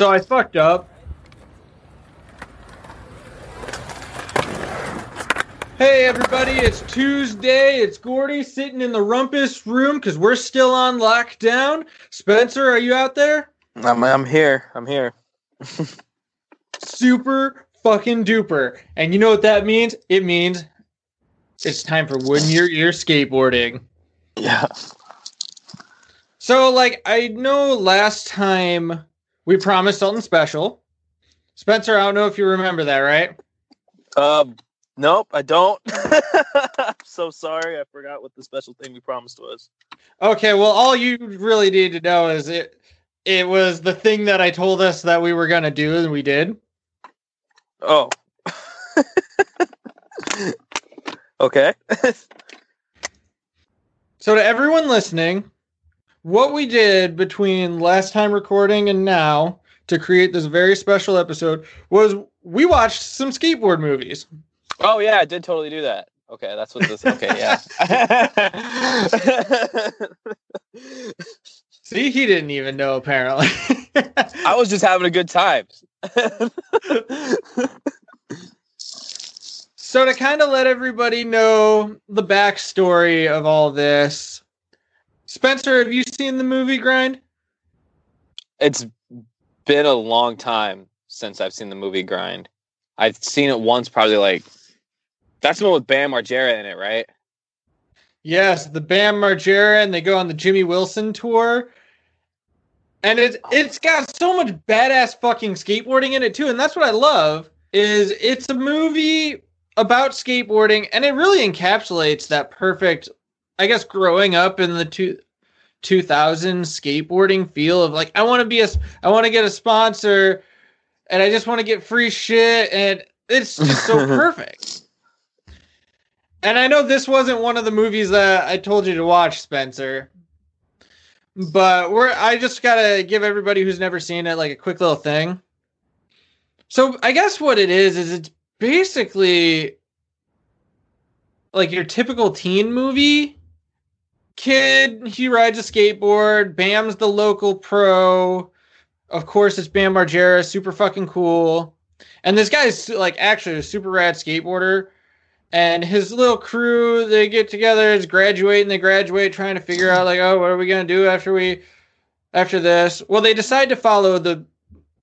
So I fucked up. Hey everybody, it's Tuesday. It's Gordy sitting in the rumpus room because we're still on lockdown. Spencer, are you out there? I'm, I'm here. I'm here. Super fucking duper. And you know what that means? It means it's time for when you're, you're skateboarding. Yeah. So, like, I know last time we promised something special. Spencer, I don't know if you remember that, right? Um. Nope, I don't. I'm so sorry. I forgot what the special thing we promised was. Okay, well, all you really need to know is it it was the thing that I told us that we were gonna do, and we did. Oh. okay. So, to everyone listening, what we did between last time recording and now to create this very special episode was we watched some skateboard movies. oh yeah, I did totally do that. Okay, that's what this. Okay, yeah. See, he didn't even know apparently. I was just having a good time. so, to kind of let everybody know the backstory of all this, Spencer, have you seen the movie Grind? it's been a long time since I've seen the movie Grind. I've seen it once, probably like that's the one with Bam Margera in it, right? Yes, the Bam Margera, and they go on the Jimmy Wilson tour. And it's oh. it's got so much badass fucking skateboarding in it too, and that's what I love. Is it's a movie about skateboarding, and it really encapsulates that perfect, I guess, growing up in the two. 2000 skateboarding feel of like I want to be a I want to get a sponsor and I just want to get free shit and it's just so perfect. And I know this wasn't one of the movies that I told you to watch, Spencer. But we're I just gotta give everybody who's never seen it like a quick little thing. So I guess what it is is it's basically like your typical teen movie. Kid, he rides a skateboard. Bam's the local pro. Of course, it's Bam Margera, super fucking cool. And this guy's like actually a super rad skateboarder and his little crew they get together it's graduate and they graduate trying to figure out like oh what are we to do after we after this well they decide to follow the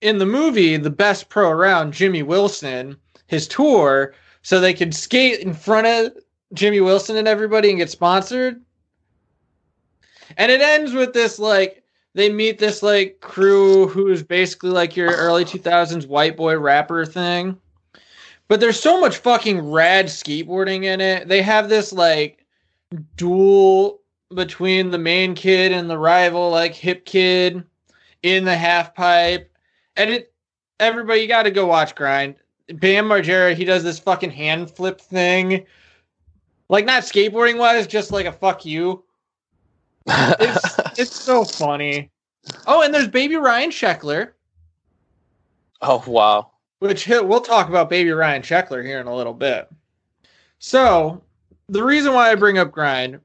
in the movie the best pro around jimmy wilson his tour so they could skate in front of jimmy wilson and everybody and get sponsored and it ends with this like they meet this like crew who's basically like your early 2000s white boy rapper thing but there's so much fucking rad skateboarding in it. They have this like duel between the main kid and the rival, like hip kid in the half pipe. And it everybody you gotta go watch grind. Bam Margera, he does this fucking hand flip thing. Like not skateboarding wise, just like a fuck you. It's it's so funny. Oh, and there's baby Ryan Sheckler Oh wow. which we'll talk about baby Ryan Sheckler here in a little bit. So, the reason why I bring up Grind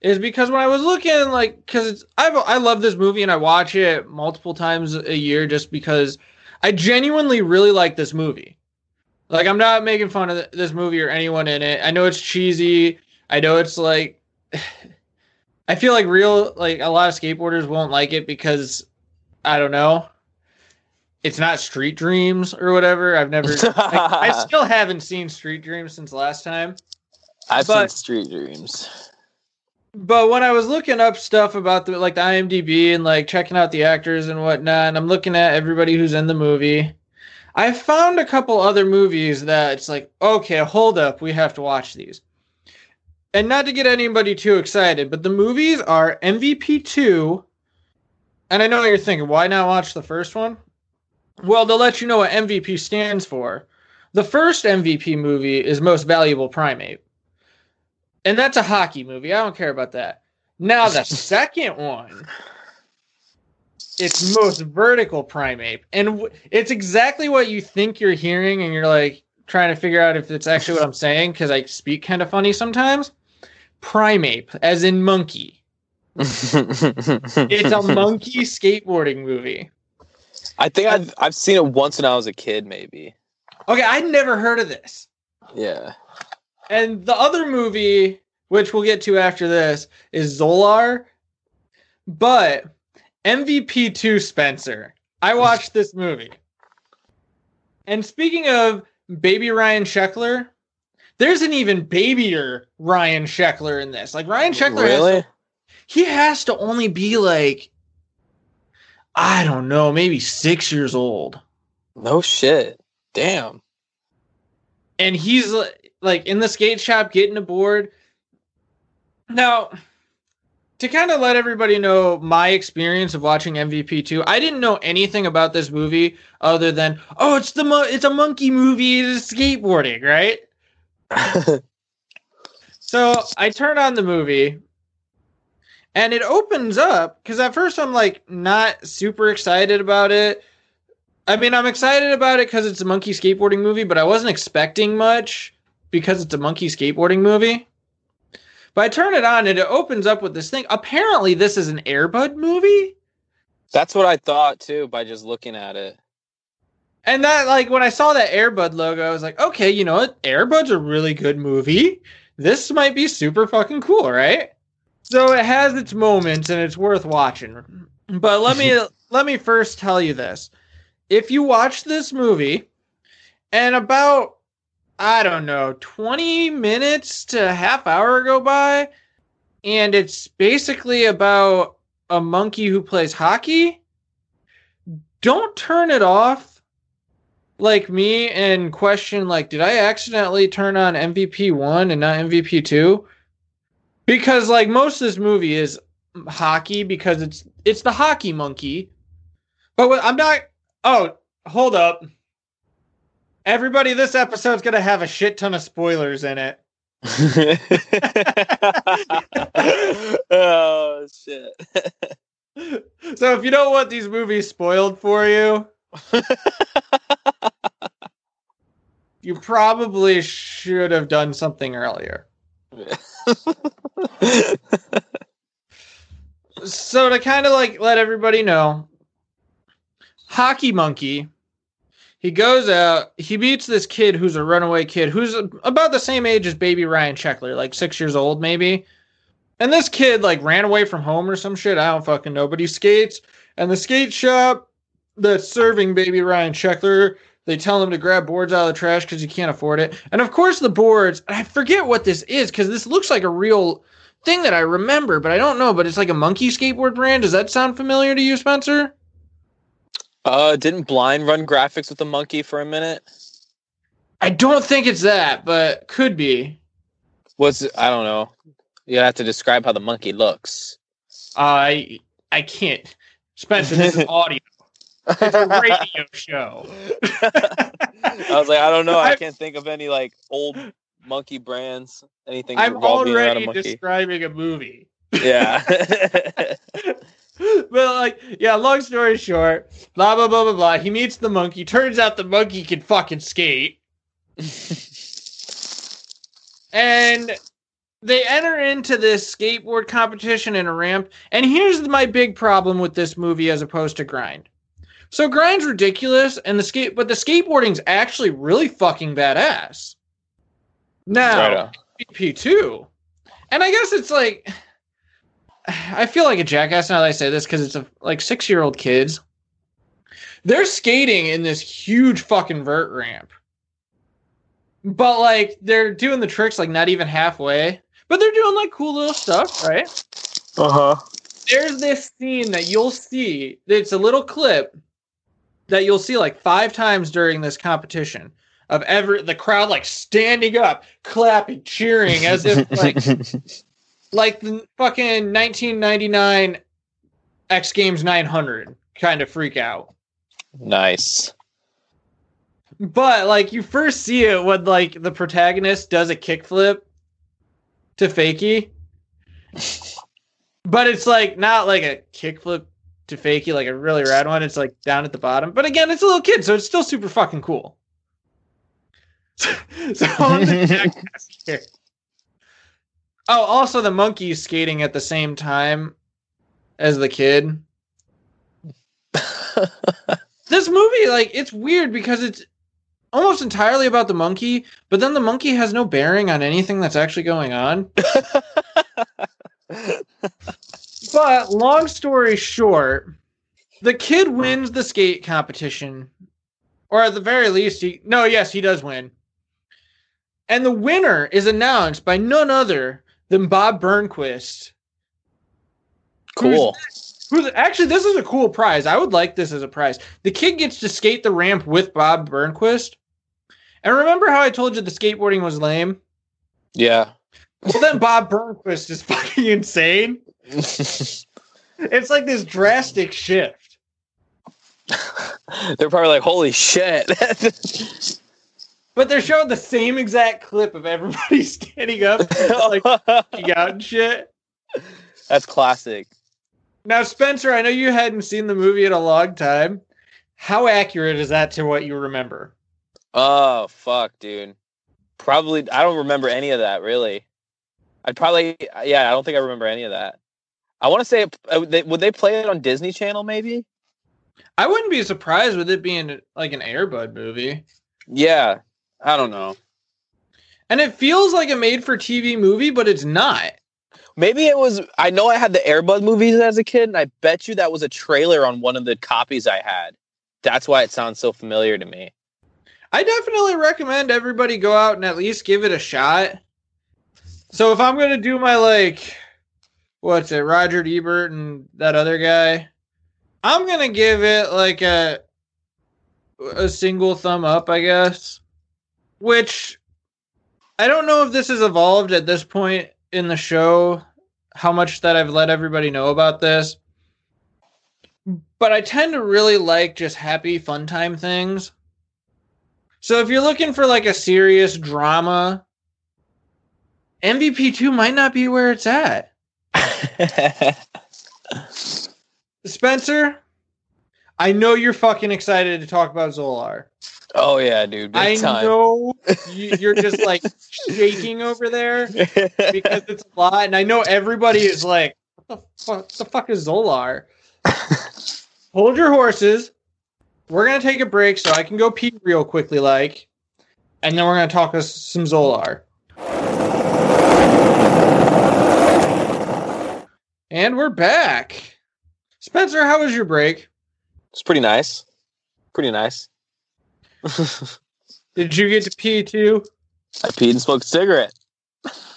is because when I was looking, like, because I I love this movie and I watch it multiple times a year just because I genuinely really like this movie. Like, I'm not making fun of this movie or anyone in it. I know it's cheesy. I know it's like, I feel like real, like, a lot of skateboarders won't like it because, I don't know it's not Street Dreams or whatever. I've never. I, I still haven't seen Street Dreams since last time. I've but- seen Street Dreams. But when I was looking up stuff about the like the IMDb and like checking out the actors and whatnot, and I'm looking at everybody who's in the movie, I found a couple other movies that it's like, okay, hold up, we have to watch these. And not to get anybody too excited, but the movies are MVP two. And I know what you're thinking, why not watch the first one? Well, they'll let you know what MVP stands for. The first MVP movie is Most Valuable Primate. And that's a hockey movie. I don't care about that. Now, the second one, it's Most Vertical Primate. And w- it's exactly what you think you're hearing, and you're like trying to figure out if it's actually what I'm saying because I speak kind of funny sometimes. Primate, as in monkey. It's a monkey skateboarding movie. I think I've I've seen it once when I was a kid, maybe. Okay, I'd never heard of this. Yeah. And the other movie, which we'll get to after this, is Zolar. But MVP 2 Spencer. I watched this movie. And speaking of baby Ryan Sheckler, there's an even babier Ryan Sheckler in this. Like Ryan Sheckler has really? to- he has to only be like I don't know, maybe 6 years old. No shit. Damn. and he's like in the skate shop getting a board. Now, to kind of let everybody know my experience of watching MVP two, I didn't know anything about this movie other than oh, it's the mo- it's a monkey movie, it's skateboarding, right? So I turn on the movie and it opens up because at first I'm like not super excited about it. I mean, I'm excited about it because it's a monkey skateboarding movie, but I wasn't expecting much because it's a monkey skateboarding movie. But I turn it on and it opens up with this thing. Apparently, this is an Air Bud movie. That's what I thought too by just looking at it. And that, like, when I saw that Air Bud logo, I was like, okay, you know what? Air Bud's a really good movie. This might be super fucking cool, right? So it has its moments and it's worth watching. But let me let me first tell you this. If you watch this movie and about I don't know, 20 minutes to a half hour go by and it's basically about a monkey who plays hockey, don't turn it off like me and question like did I accidentally turn on MVP 1 and not MVP 2? Because like most of this movie is hockey because it's it's the hockey monkey. But what, I'm not Oh, hold up. Everybody this episode's going to have a shit ton of spoilers in it. oh shit. So if you don't want these movies spoiled for you, you probably should have done something earlier. so to kind of like let everybody know, Hockey Monkey, he goes out, he meets this kid who's a runaway kid who's about the same age as baby Ryan Sheckler, like six years old maybe. And this kid like ran away from home or some shit. I don't fucking know, but he skates. And the skate shop that's serving baby Ryan Sheckler, they tell him to grab boards out of the trash because he can't afford it. And of course, the boards, I forget what this is because this looks like a real thing that I remember, but I don't know. But it's like a monkey skateboard brand. Does that sound familiar to you, Spencer? uh didn't Blind run graphics with the monkey for a minute? I don't think it's that, but could be. Was I don't know. You have to describe how the monkey looks. I I can't. Spencer, this is audio. It's a radio show. I was like, I don't know. I can't think of any like old monkey brands. Anything I'm around a already describing a movie. yeah. but like, yeah, long story short, blah blah blah blah blah. He meets the monkey. Turns out the monkey can fucking skate. And they enter into this skateboard competition in a ramp. And here's my big problem with this movie as opposed to Grind. So Grind's ridiculous, and the skate, but the skateboarding's actually really fucking badass. Now, on. MVP2. And I guess it's like I feel like a jackass now that I say this because it's a, like six year old kids. They're skating in this huge fucking vert ramp. But like they're doing the tricks like not even halfway. But they're doing like cool little stuff, right? Uh huh. There's this scene that you'll see. It's a little clip that you'll see like five times during this competition of every the crowd like standing up, clapping, cheering as if like like the fucking 1999 X Games 900 kind of freak out. nice. But like you first see it when like the protagonist does a kickflip to Fakie. But it's like not like a kickflip to Fakie, like a really rad one. It's like down at the bottom. But again, it's a little kid, so it's still super fucking cool. so I'm the jackass here. Oh, also the monkey skating at the same time as the kid. This movie, like, it's weird because it's almost entirely about the monkey, but then the monkey has no bearing on anything that's actually going on. But long story short, the kid wins the skate competition, or at the very least, he no, yes, he does win. And the winner is announced by none other than Bob Burnquist. cool. Who's actually this is a cool prize. I would like this as a prize. The kid gets to skate the ramp with Bob Burnquist. And remember how I told you the skateboarding was lame? Yeah. Well, then Bob Burnquist is fucking insane. It's like this drastic shift. They're probably like, holy shit. But they're showing the same exact clip of everybody standing up, like out and shit. That's classic. Now, Spencer, I know you hadn't seen the movie in a long time. How accurate is that to what you remember? Oh fuck, dude. Probably I don't remember any of that really. I'd probably yeah, I don't think I remember any of that. I want to say uh, would they play it on Disney Channel maybe? I wouldn't be surprised with it being like an Air Bud movie. Yeah. I don't know. And it feels like a made for TV movie, but it's not. Maybe it was I know I had the Air Bud movies as a kid and I bet you that was a trailer on one of the copies I had. That's why it sounds so familiar to me. I definitely recommend everybody go out and at least give it a shot. So if I'm gonna do my like, what's it, Roger Ebert and that other guy, I'm gonna give it like a a single thumb up, I guess. Which I don't know if this has evolved at this point in the show, how much that I've let everybody know about this. But I tend to really like just happy fun time things. So if you're looking for like a serious drama, MVP 2 might not be where it's at. Spencer, I know you're fucking excited to talk about Zolar. oh yeah, dude. Big I time. know you- you're just like shaking over there because it's a lot, and I know everybody is like, "What the fuck? The fuck is Zolar?" Hold your horses. We're gonna take a break so I can go pee real quickly, like, and then we're gonna talk us some Zolar. And we're back. Spencer, how was your break? it's pretty nice. Pretty nice. Did you get to pee too? I peed and smoked a cigarette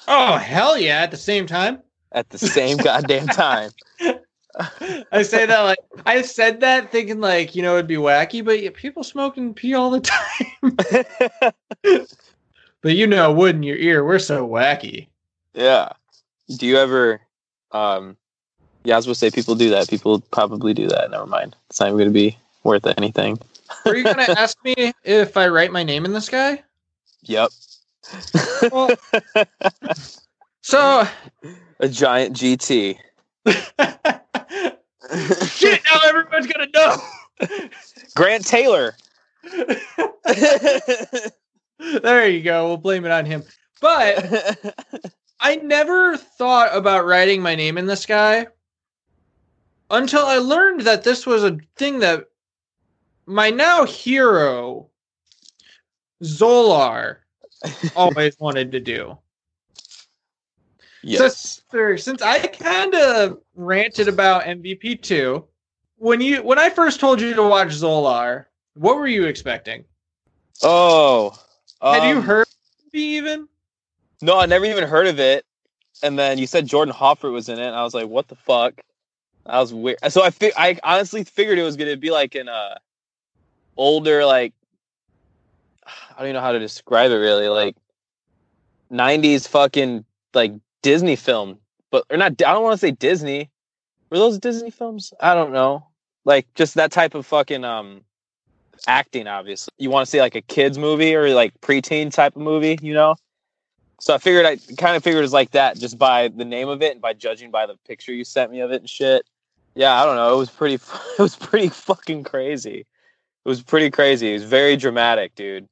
Oh hell yeah! At the same time. at the same goddamn time. I say that like I said that thinking like you know it'd be wacky, but yeah, people smoke and pee all the time. but you know, wood in your ear, we're so wacky. yeah. Do you ever um yeah, I was to say people do that. People probably do that. Never mind. It's not even gonna be worth anything. Are you gonna ask me if I write my name in the sky? Yep. Well- So a giant GT. shit, now everyone's gonna know. Grant Taylor. there you go. We'll blame it on him. But I never thought about writing my name in the sky until I learned that this was a thing that my now hero, Zolar, always wanted to do. yes. So, since I kind of ranted about MVP 2, when you when I first told you to watch Zolar, what were you expecting? Oh. Had you um, heard of it even? No, I never even heard of it. And then you said Jordan Hoffart was in it, I was like, "What the fuck?" I was weird. So I fi- I honestly figured it was gonna be like an uh older like I don't even know how to describe it really like '90s fucking like Disney film, but or not. I don't want to say Disney. Were those Disney films? I don't know. Like just that type of fucking um acting. Obviously, you want to see like a kids movie or like preteen type of movie, you know? So I figured I kind of figured it was like that just by the name of it and by judging by the picture you sent me of it and shit. Yeah, I don't know. It was pretty. It was pretty fucking crazy. It was pretty crazy. It was very dramatic, dude.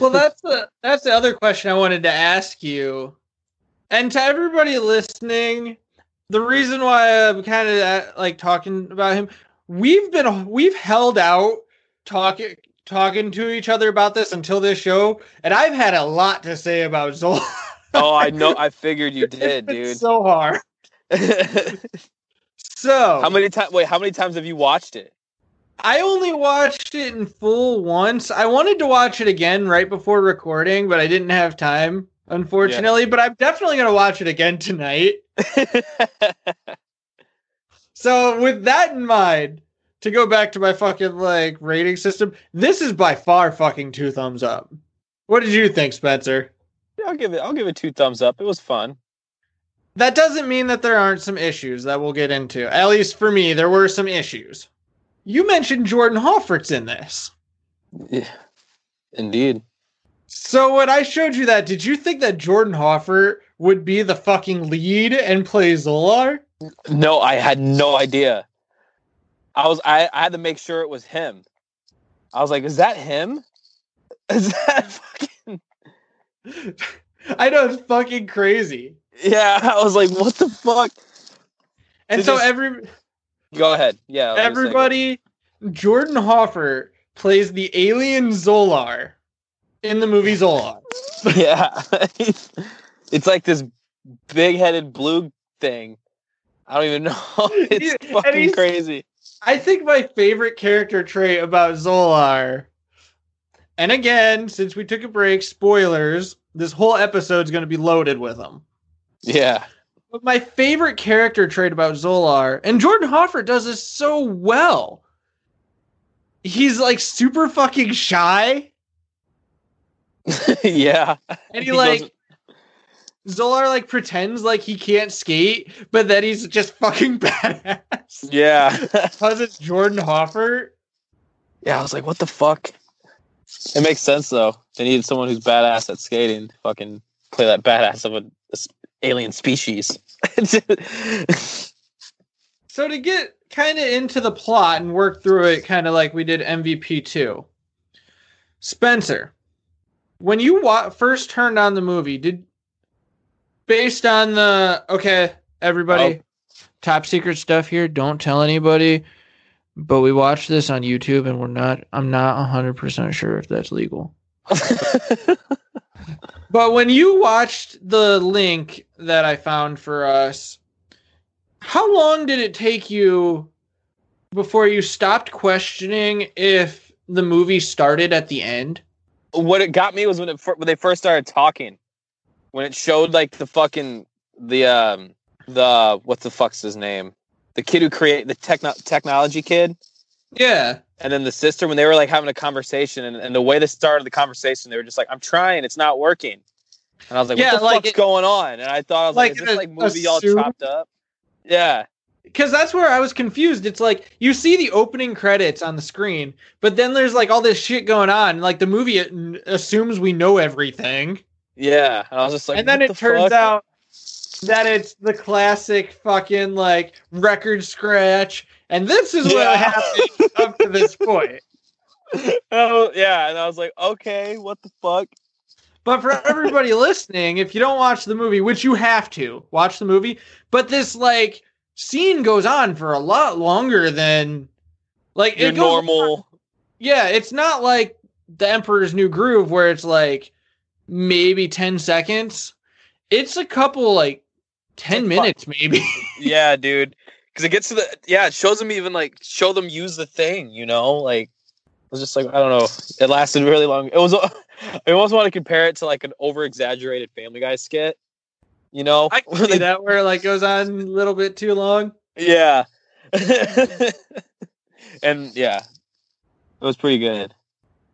well that's the that's the other question i wanted to ask you and to everybody listening the reason why i'm kind of uh, like talking about him we've been we've held out talking talking to each other about this until this show, and I've had a lot to say about Zolar. oh, I know. I figured you did, It's dude. so hard. So how many times? Wait, how many times have you watched it? I only watched it in full once. I wanted to watch it again right before recording, but I didn't have time, unfortunately. But I'm definitely gonna watch it again tonight. So with that in mind, to go back to my fucking like rating system, this is by far fucking two thumbs up. What did you think, Spencer? Yeah, I'll give it. I'll give it two thumbs up. It was fun. That doesn't mean that there aren't some issues that we'll get into. At least for me, there were some issues. You mentioned Jordan Hoffart's in this. Yeah, indeed. So when I showed you that, did you think that Jordan Hoffart would be the fucking lead and play Zolar? No, I had no idea. I was. I, I had to make sure it was him. I was like, "Is that him? Is that fucking?" I know it's fucking crazy. Yeah, I was like, "What the fuck?" And Did so you- every Go ahead. Yeah, let me say it. everybody, Jordan Hoffart plays the alien Zolar in the movie Zolar. Yeah, it's like this big-headed blue thing. I don't even know. It's Yeah, fucking crazy. I think my favorite character trait about Zolar, and again, since we took a break, spoilers, this whole episode's going to be loaded with them. Yeah, But my favorite character trait about Zolar, and Jordan Hoffart does this so well. He's like super fucking shy, yeah. and he, He like goes- Zolar like pretends like he can't skate, but then he's just fucking badass. Yeah, Because it's Jordan Hoffart. yeah. I was like, "What the fuck?" It makes sense though. They needed someone who's badass at skating to fucking play that badass of a, a s- alien species. So to get kind of into the plot and work through it, kind of like we did MVP two. Spencer, when you wa- first turned on the movie, did based on the okay, everybody, top secret stuff here. Don't tell anybody. But we watched this on YouTube, and we're not. I'm not hundred percent sure if that's legal. But when you watched the link that I found for us, how long did it take you before you stopped questioning if the movie started at the end? what it got me was when it when they first started talking, when it showed like the fucking the um the what the fuck's his name, the kid who create the techno- technology kid, Yeah. and then the sister when they were like having a conversation, and, and the way they started the conversation, they were just like, "I'm trying, it's not working," and I was like, Yeah, "What the like fuck's it- going on?" And I thought I was like, like "Is this like movie all chopped up?" Yeah, Because that's where I was confused. It's like you see the opening credits on the screen, but then there's like all this shit going on. Like the movie assumes we know everything. Yeah, and I was just like, and then it the turns fuck?" out that it's the classic fucking like record scratch. And this is Yeah. what happened up to this point. oh yeah, and I was like, "Okay, what the fuck?" But for everybody listening, if you don't watch the movie, which you have to watch the movie, but this like scene goes on for a lot longer than like Your it goes normal. Yeah, it's not like the Emperor's New Groove where it's like maybe 10 seconds. It's a couple like 10 Fuck. minutes maybe. yeah, dude. Because it gets to the yeah, it shows them even like show them use the thing, you know. Like it was just like I don't know. It lasted really long. It was. I almost want to compare it to like an over exaggerated Family Guy skit. You know, I can see that where it like goes on a little bit too long. yeah. and yeah, it was pretty good.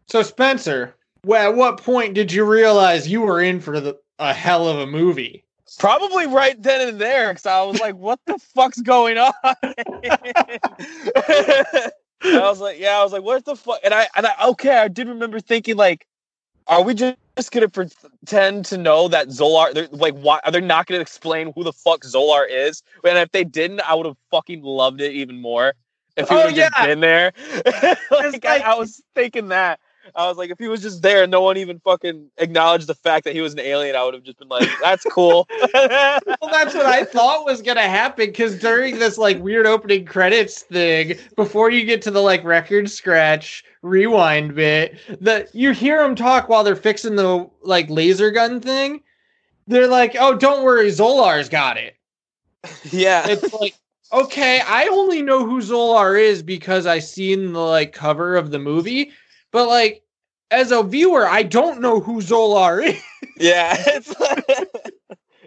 So Spencer, well, at what point did you realize you were in for the a hell of a movie? Probably right then and there, because I was like, "What the fuck's going on?" I was like, "Yeah," I was like, "What the fuck?" And I, and I, okay, I did remember thinking, like, "Are we just, just gonna pretend to know that Zolar? They're like, why are they not gonna explain who the fuck Zolar is?" And if they didn't, I would have fucking loved it even more if he Oh, would have yeah. been there. like, I, like- I was thinking that. I was like, if he was just there and no one even fucking acknowledged the fact that he was an alien, I would have just been like, that's cool. well, that's what I thought was gonna happen because during this like weird opening credits thing, before you get to the like record scratch rewind bit, that you hear them talk while they're fixing the like laser gun thing. They're like, "Oh, don't worry, Zolar's got it." yeah. It's like, okay, I only know who Zolar is because I seen the like cover of the movie, but like as a viewer, I don't know who Zolar is. Yeah. It's like,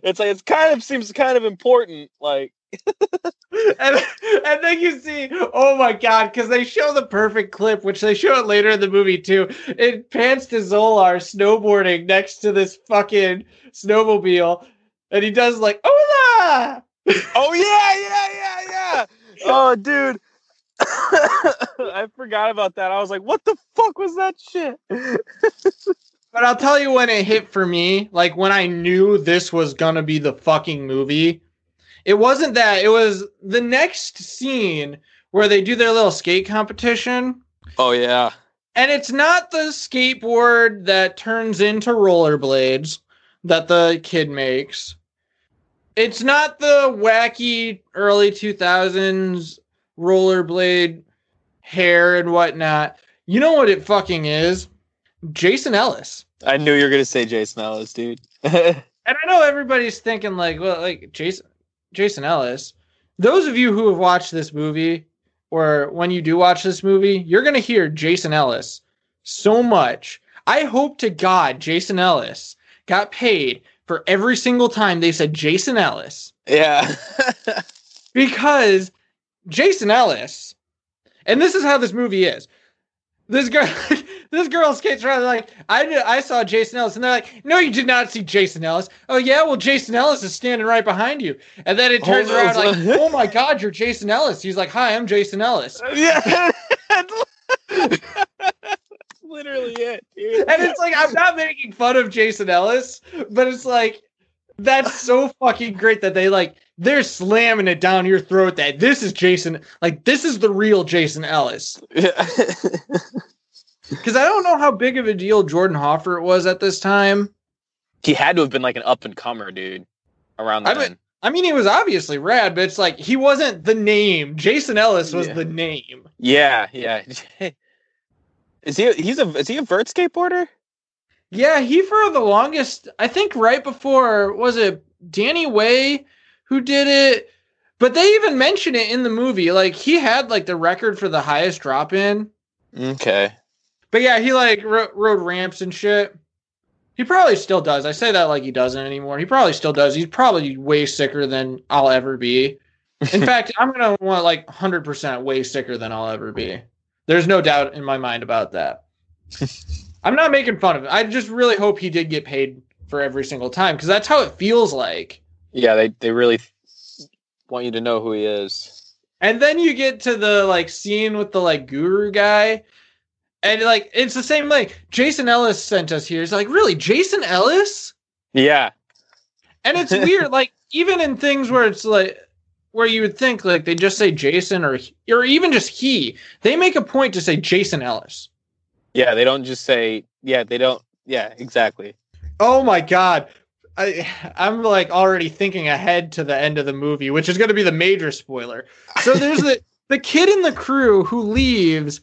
it's like, it's kind of seems kind of important. Like, and, and then you see, oh my god, because they show the perfect clip, which they show it later in the movie too. It pans to Zolar snowboarding next to this fucking snowmobile, and he does like, hola! oh yeah, yeah, yeah, yeah. Oh, dude. I forgot about that. I was like, what the fuck was that shit? But I'll tell you when it hit for me, like when I knew this was gonna be the fucking movie. It wasn't that, it was the next scene where they do their little skate competition. Oh yeah. And it's not the skateboard that turns into rollerblades that the kid makes. It's not the wacky early 2000s rollerblade hair and whatnot. You know what it fucking is? Jason Ellis. I knew you were gonna say Jason Ellis, dude. And I know everybody's thinking like, well, like Jason Jason Ellis. Those of you who have watched this movie, or when you do watch this movie, you're gonna hear Jason Ellis so much. I hope to God Jason Ellis got paid for every single time they said Jason Ellis yeah. because Jason Ellis, and this is how this movie is. This girl, this girl skates around like I knew, I saw Jason Ellis, and they're like, "No, you did not see Jason Ellis." Oh yeah, well Jason Ellis is standing right behind you, and then it turns Oh, around like, "Oh my God, you're Jason Ellis." He's like, "Hi, I'm Jason Ellis," yeah. That's literally it, dude. and it's like I'm not making fun of Jason Ellis, but it's like that's so fucking great that they like they're slamming it down your throat that this is Jason, like this is the real Jason Ellis. Yeah. Because I don't know how big of a deal Jordan Hoffart was at this time. he had to have been like an up and comer, dude. Around I then. mean- I mean, he was obviously rad, but it's like he wasn't the name. Jason Ellis was Yeah. the name. yeah, yeah. Is he? He's a. Is he a vert skateboarder? Yeah, he for the longest, I think right before was it Danny Way who did it, but they even mention it in the movie. Like he had like the record for the highest drop in. Okay. But yeah, he like ro- rode ramps and shit. He probably still does. I say that like he doesn't anymore. He probably still does. He's probably way sicker than I'll ever be. In fact, I'm gonna want like 100% way sicker than I'll ever be. There's no doubt in my mind about that. I'm not making fun of it. I just really hope he did get paid for every single time because that's how it feels like. Yeah, they they really want you to know who he is. And then you get to the like scene with the like guru guy. And like it's the same like Jason Ellis sent us here. It's like, really, Jason Ellis? Yeah. And it's weird, like even in things where it's like where you would think like they just say Jason or or even just he, they make a point to say Jason Ellis. Yeah, they don't just say. Yeah, they don't. Yeah, exactly. Oh my god. I I'm like already thinking ahead to the end of the movie, which is going to be the major spoiler. So there's the the kid in the crew who leaves,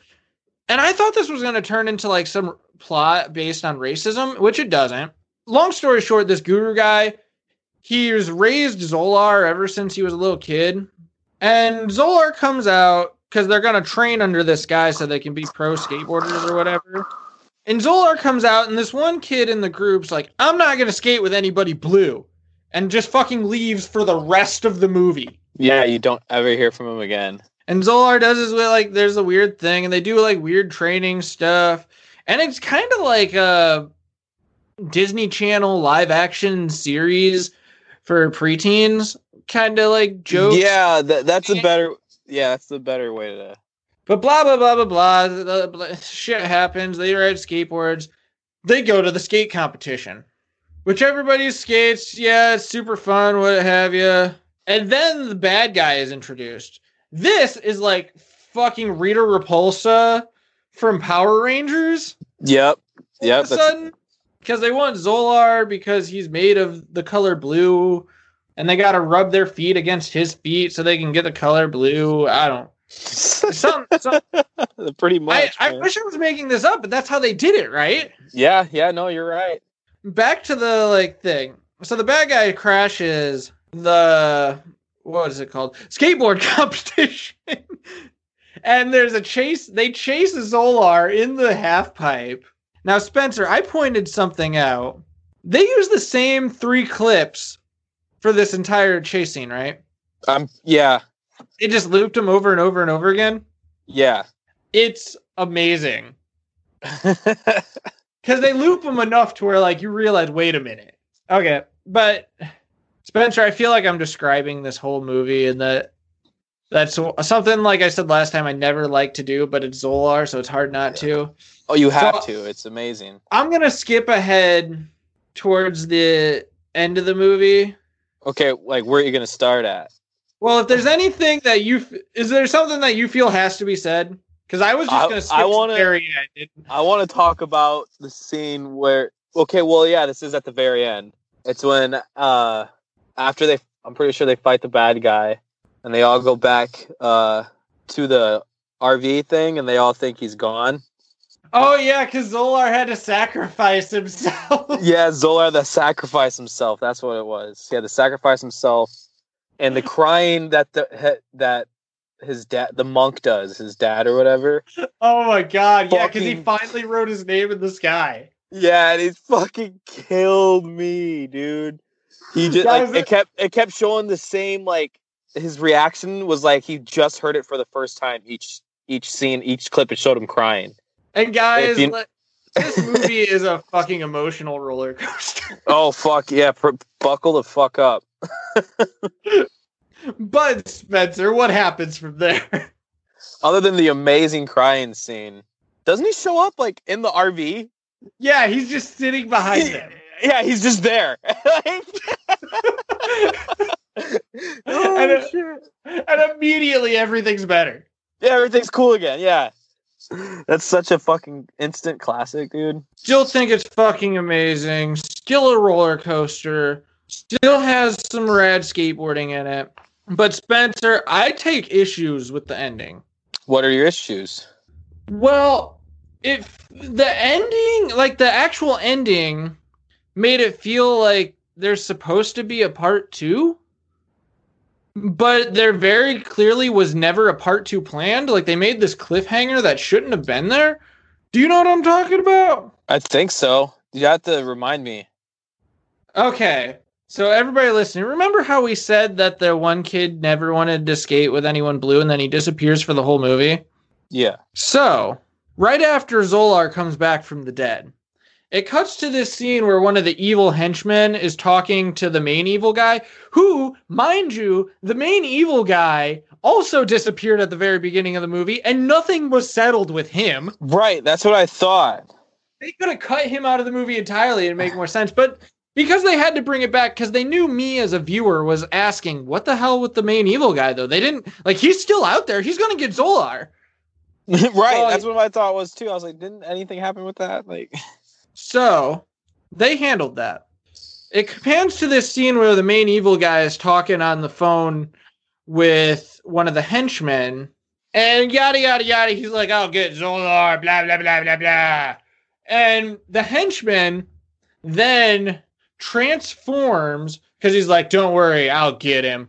and I thought this was going to turn into like some plot based on racism, which it doesn't. Long story short, this guru guy, he was raised Zolar ever since he was a little kid, and Zolar comes out because they're going to train under this guy so they can be pro skateboarders or whatever. And Zolar comes out, and this one kid in the group's like, I'm not going to skate with anybody blue. And just fucking leaves for the rest of the movie. Yeah, you don't ever hear from him again. And Zolar does his way, like, there's a weird thing, and they do like weird training stuff. And it's kind of like a Disney Channel live action series for preteens, kind of like jokes. Yeah, that, that's a better. Yeah, that's the better way to. But blah blah blah blah blah. The- blah shit happens. They ride skateboards. They go to the skate competition, which everybody skates. Yeah, it's super fun. What have you? And then the bad guy is introduced. This is like fucking Rita Repulsa from Power Rangers. Yep. all Yep. of a sudden because they want Zolar because he's made of the color blue, and they got to rub their feet against his feet so they can get the color blue. I don't. Some, some, Pretty I, much. I man. wish I was making this up, but that's how they did it, right? yeah. Yeah. No, you're right. Back to the like thing. So the bad guy crashes the what is it called? Skateboard competition. and there's a chase. They chase Zolar in the half pipe. Now, Spencer, I pointed something out. They use the same three clips for this entire chase scene, right? Um. Yeah. They just looped them over and over and over again. Yeah. It's amazing because they loop them enough to where like you realize, wait a minute, okay. But Spencer, I feel like I'm describing this whole movie, and that that's something like I said last time. I never like to do, but it's Zolar, so it's hard not to. oh, you have So- to. It's amazing. I'm gonna skip ahead towards the end of the movie. Okay. Like, where are you gonna start at? Well, if there's anything that you is there something that you feel has to be said? Because I was just gonna skip I to wanna- the very end. I want to talk about the scene where. Okay. Well, yeah. This is at the very end. It's when uh, after they. I'm pretty sure they fight the bad guy, and they all go back uh to the RV thing, and they all think he's gone. Oh yeah, because Zolar had to sacrifice himself. Yeah, Zolar that sacrifice himself. That's what it was. He had to sacrifice himself, and the crying that the he- that his dad, the monk, does his dad or whatever. oh my god, yeah, because he finally wrote his name in the sky. Yeah, and he fucking killed me, dude. He just like it kept it kept showing the same like his reaction was like he just heard it for the first time each each scene each clip it showed him crying. And guys, you- let- this movie is a fucking emotional roller coaster. Oh fuck yeah, pr- buckle the fuck up. But Spencer, what happens from there? Other than the amazing crying scene, doesn't he show up like in the RV? yeah, he's just sitting behind them. Yeah, he's just there. oh, And shit. and immediately everything's better. Yeah, everything's cool again. Yeah. That's such a fucking instant classic, dude. Still think it's fucking amazing. Still a roller coaster. Still has some rad skateboarding in it. But Spencer, I take issues with the ending. What are your issues? Well, if the ending, like the actual ending, made it feel like there's supposed to be a part two, but there very clearly was never a part two planned. Like they made this cliffhanger that shouldn't have been there. Do you know what I'm talking about? I think so. You have to remind me. Okay. So everybody listening, remember how we said that the one kid never wanted to skate with anyone blue and then he disappears for the whole movie? Yeah. So, right after Zolar comes back from the dead, it cuts to this scene where one of the evil henchmen is talking to the main evil guy, who, mind you, the main evil guy also disappeared at the very beginning of the movie and nothing was settled with him. Right. That's what I thought. They could have cut him out of the movie entirely and make more sense, but because they had to bring it back because they knew me as a viewer was asking what the hell with the main evil guy though they didn't like he's still out there he's gonna get zolar right. Well, That's what my thought was too. I was like, didn't anything happen with that? Like, So they handled that. It pans to this scene where the main evil guy is talking on the phone with one of the henchmen, and yada yada yada. He's like, "I'll get Zolar," blah blah blah blah blah. And the henchman then transforms because he's like, "Don't worry, I'll get him."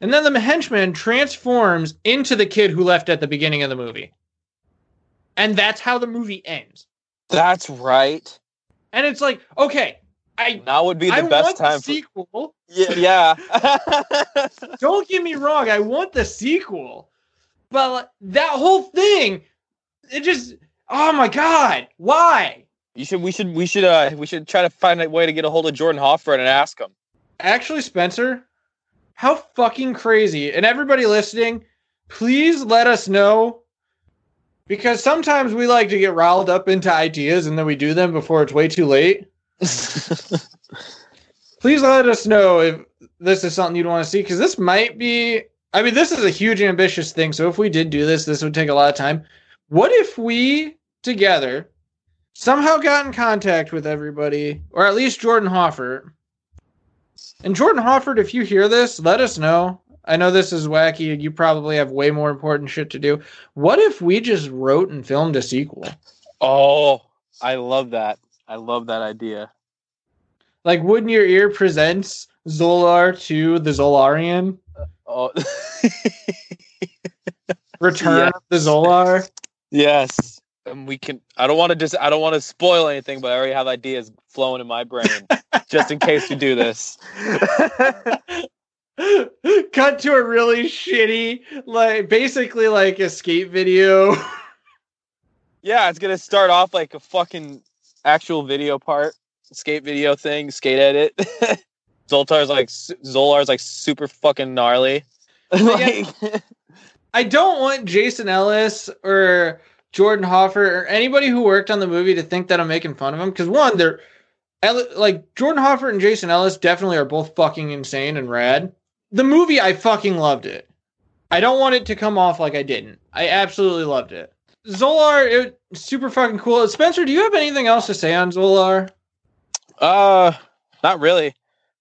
And then the henchman transforms into the kid who left at the beginning of the movie, and that's how the movie ends. that's right. And it's like, okay, I Now would be the I best want time the for. sequel. Yeah. yeah. Don't get me wrong, I want the sequel. But that whole thing, it just oh my god, why? You should. We should. We should. Uh. We should try to find a way to get a hold of Jordan Hoffart and ask him. Actually, Spencer, how fucking crazy. And everybody listening, please let us know because sometimes we like to get riled up into ideas and then we do them before it's way too late. please let us know if this is something you'd want to see because this might be i mean this is a huge ambitious thing so if we did do this this would take a lot of time what if we together, somehow got in contact with everybody, or at least Jordan Hoffart. And Jordan Hoffart, if you hear this, let us know. I know this is wacky. You probably have way more important shit to do. What if we just wrote and filmed a sequel? Oh, I love that. I love that idea. Like Wooden Your Ear presents Zolar to the Zolarian. Uh, oh, Return Yeah. of the Zolar. yes. And we can. I don't want to just. I don't want to spoil anything, but I already have ideas flowing in my brain, just in case we do this. Cut to a really shitty, like basically like escape video. yeah, it's gonna start off like a fucking actual video part, skate video thing, skate edit. Zoltar's like Zolar's like super fucking gnarly. like, I don't want Jason Ellis or Jordan Hoffart or anybody who worked on the movie to think that I'm making fun of them because one, they're like Jordan Hoffart and Jason Ellis definitely are both fucking insane and rad. The movie, I fucking loved it. I don't want it to come off like I didn't. I absolutely loved it. Zolar, it super fucking cool. Spencer, do you have anything else to say on Zolar? uh, not really.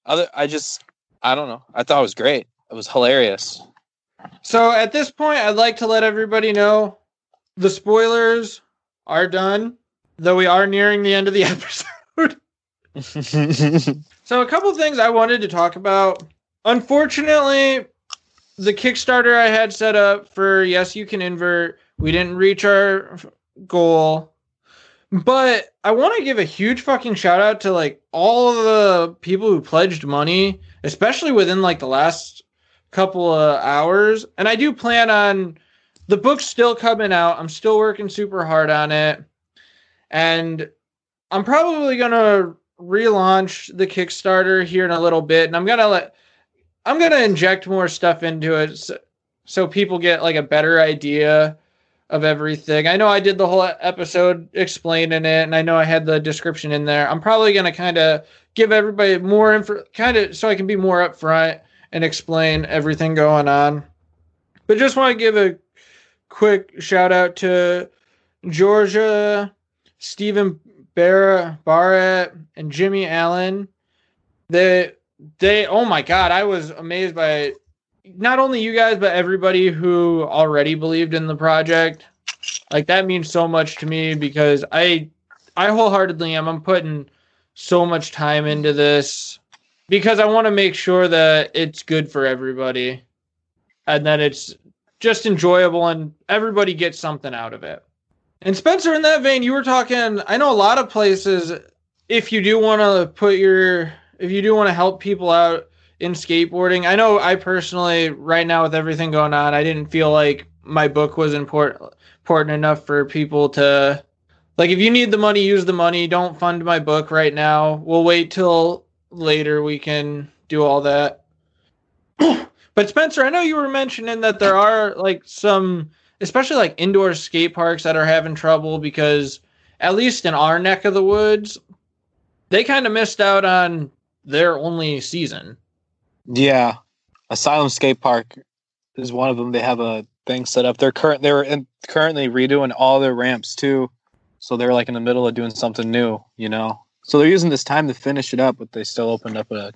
Other, I just, I don't know. I thought it was great. It was hilarious. So at this point, I'd like to let everybody know the spoilers are done, though we are nearing the end of the episode. So a couple things I wanted to talk about. Unfortunately, the Kickstarter I had set up for Yes You Can Invert, we didn't reach our goal. But I want to give a huge fucking shout out to like all of the people who pledged money, especially within like the last couple of hours. And I do plan on the book's still coming out. I'm still working super hard on it. And I'm probably going to relaunch the Kickstarter here in a little bit, and I'm gonna let I'm gonna inject more stuff into it so, so people get like a better idea of everything. I know I did the whole episode explaining it, and I know I had the description in there. I'm probably gonna kind of give everybody more info, kind of so I can be more upfront and explain everything going on. But just want to give a quick shout out to Georgia, Stephen Barra, Barrett, and Jimmy Allen. They they oh my god, I was amazed by not only you guys but everybody who already believed in the project. Like that means so much to me because I I wholeheartedly am. I'm putting so much time into this because I want to make sure that it's good for everybody and that it's just enjoyable and everybody gets something out of it. And Spencer, in that vein, you were talking. I know a lot of places. If you do want to put your, if you do want to help people out in skateboarding, I know I personally, right now with everything going on, I didn't feel like my book was important important enough for people to, like, if you need the money, use the money. Don't fund my book right now. We'll wait till later. We can do all that. but Spencer, I know you were mentioning that there are like some especially like indoor skate parks that are having trouble because at least in our neck of the woods they kind of missed out on their only season Yeah, Asylum Skate Park is one of them. They have a thing set up. They're current. They're in, currently redoing all their ramps too, so they're like in the middle of doing something new. You know, so they're using this time to finish it up, but they still opened up a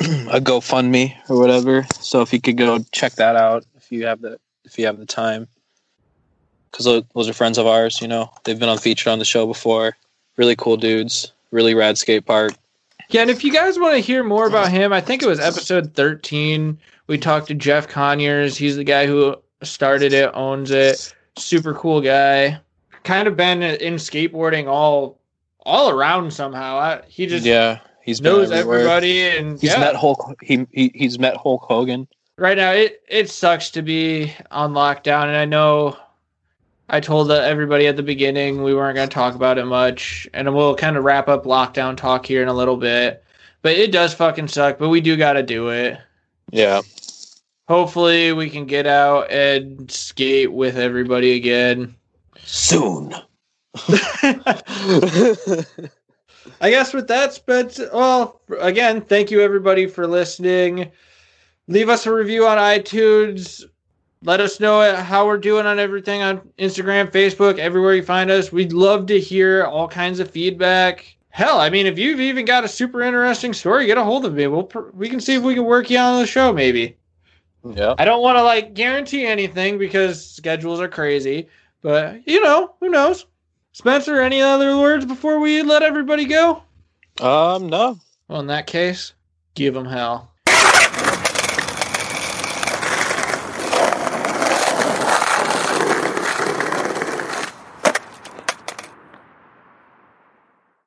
a GoFundMe or whatever. So if you could go check that out, if you have the if you have the time, because those, those are friends of ours. You know, they've been on featured on the show before. Really cool dudes. Really rad skate park. yeah and if you guys want to hear more about him i think it was episode 13 we talked to jeff conyers he's the guy who started it owns it super cool guy kind of been in skateboarding all all around somehow I, he just yeah, he's been knows everywhere. everybody and He's yeah. met Hulk. He, he he's met Hulk Hogan. right now it it sucks to be on lockdown and i know i told uh, everybody at the beginning we weren't going to talk about it much and we'll kind of wrap up lockdown talk here in a little bit but it does fucking suck but we do got to do it Yeah, hopefully we can get out and skate with everybody again soon. I guess with that, Spence, well, again, thank you everybody for listening. Leave us a review on iTunes. let us know how we're doing on everything on Instagram, Facebook, everywhere you find us. We'd love to hear all kinds of feedback. Hell, I mean, if you've even got a super interesting story, get a hold of me. We'll pr- we can see if we can work you on the show, maybe. Yeah. I don't want to like guarantee anything because schedules are crazy, but you know, who knows? Spencer, any other words before we let everybody go? Um, no. Well, in that case, give them hell.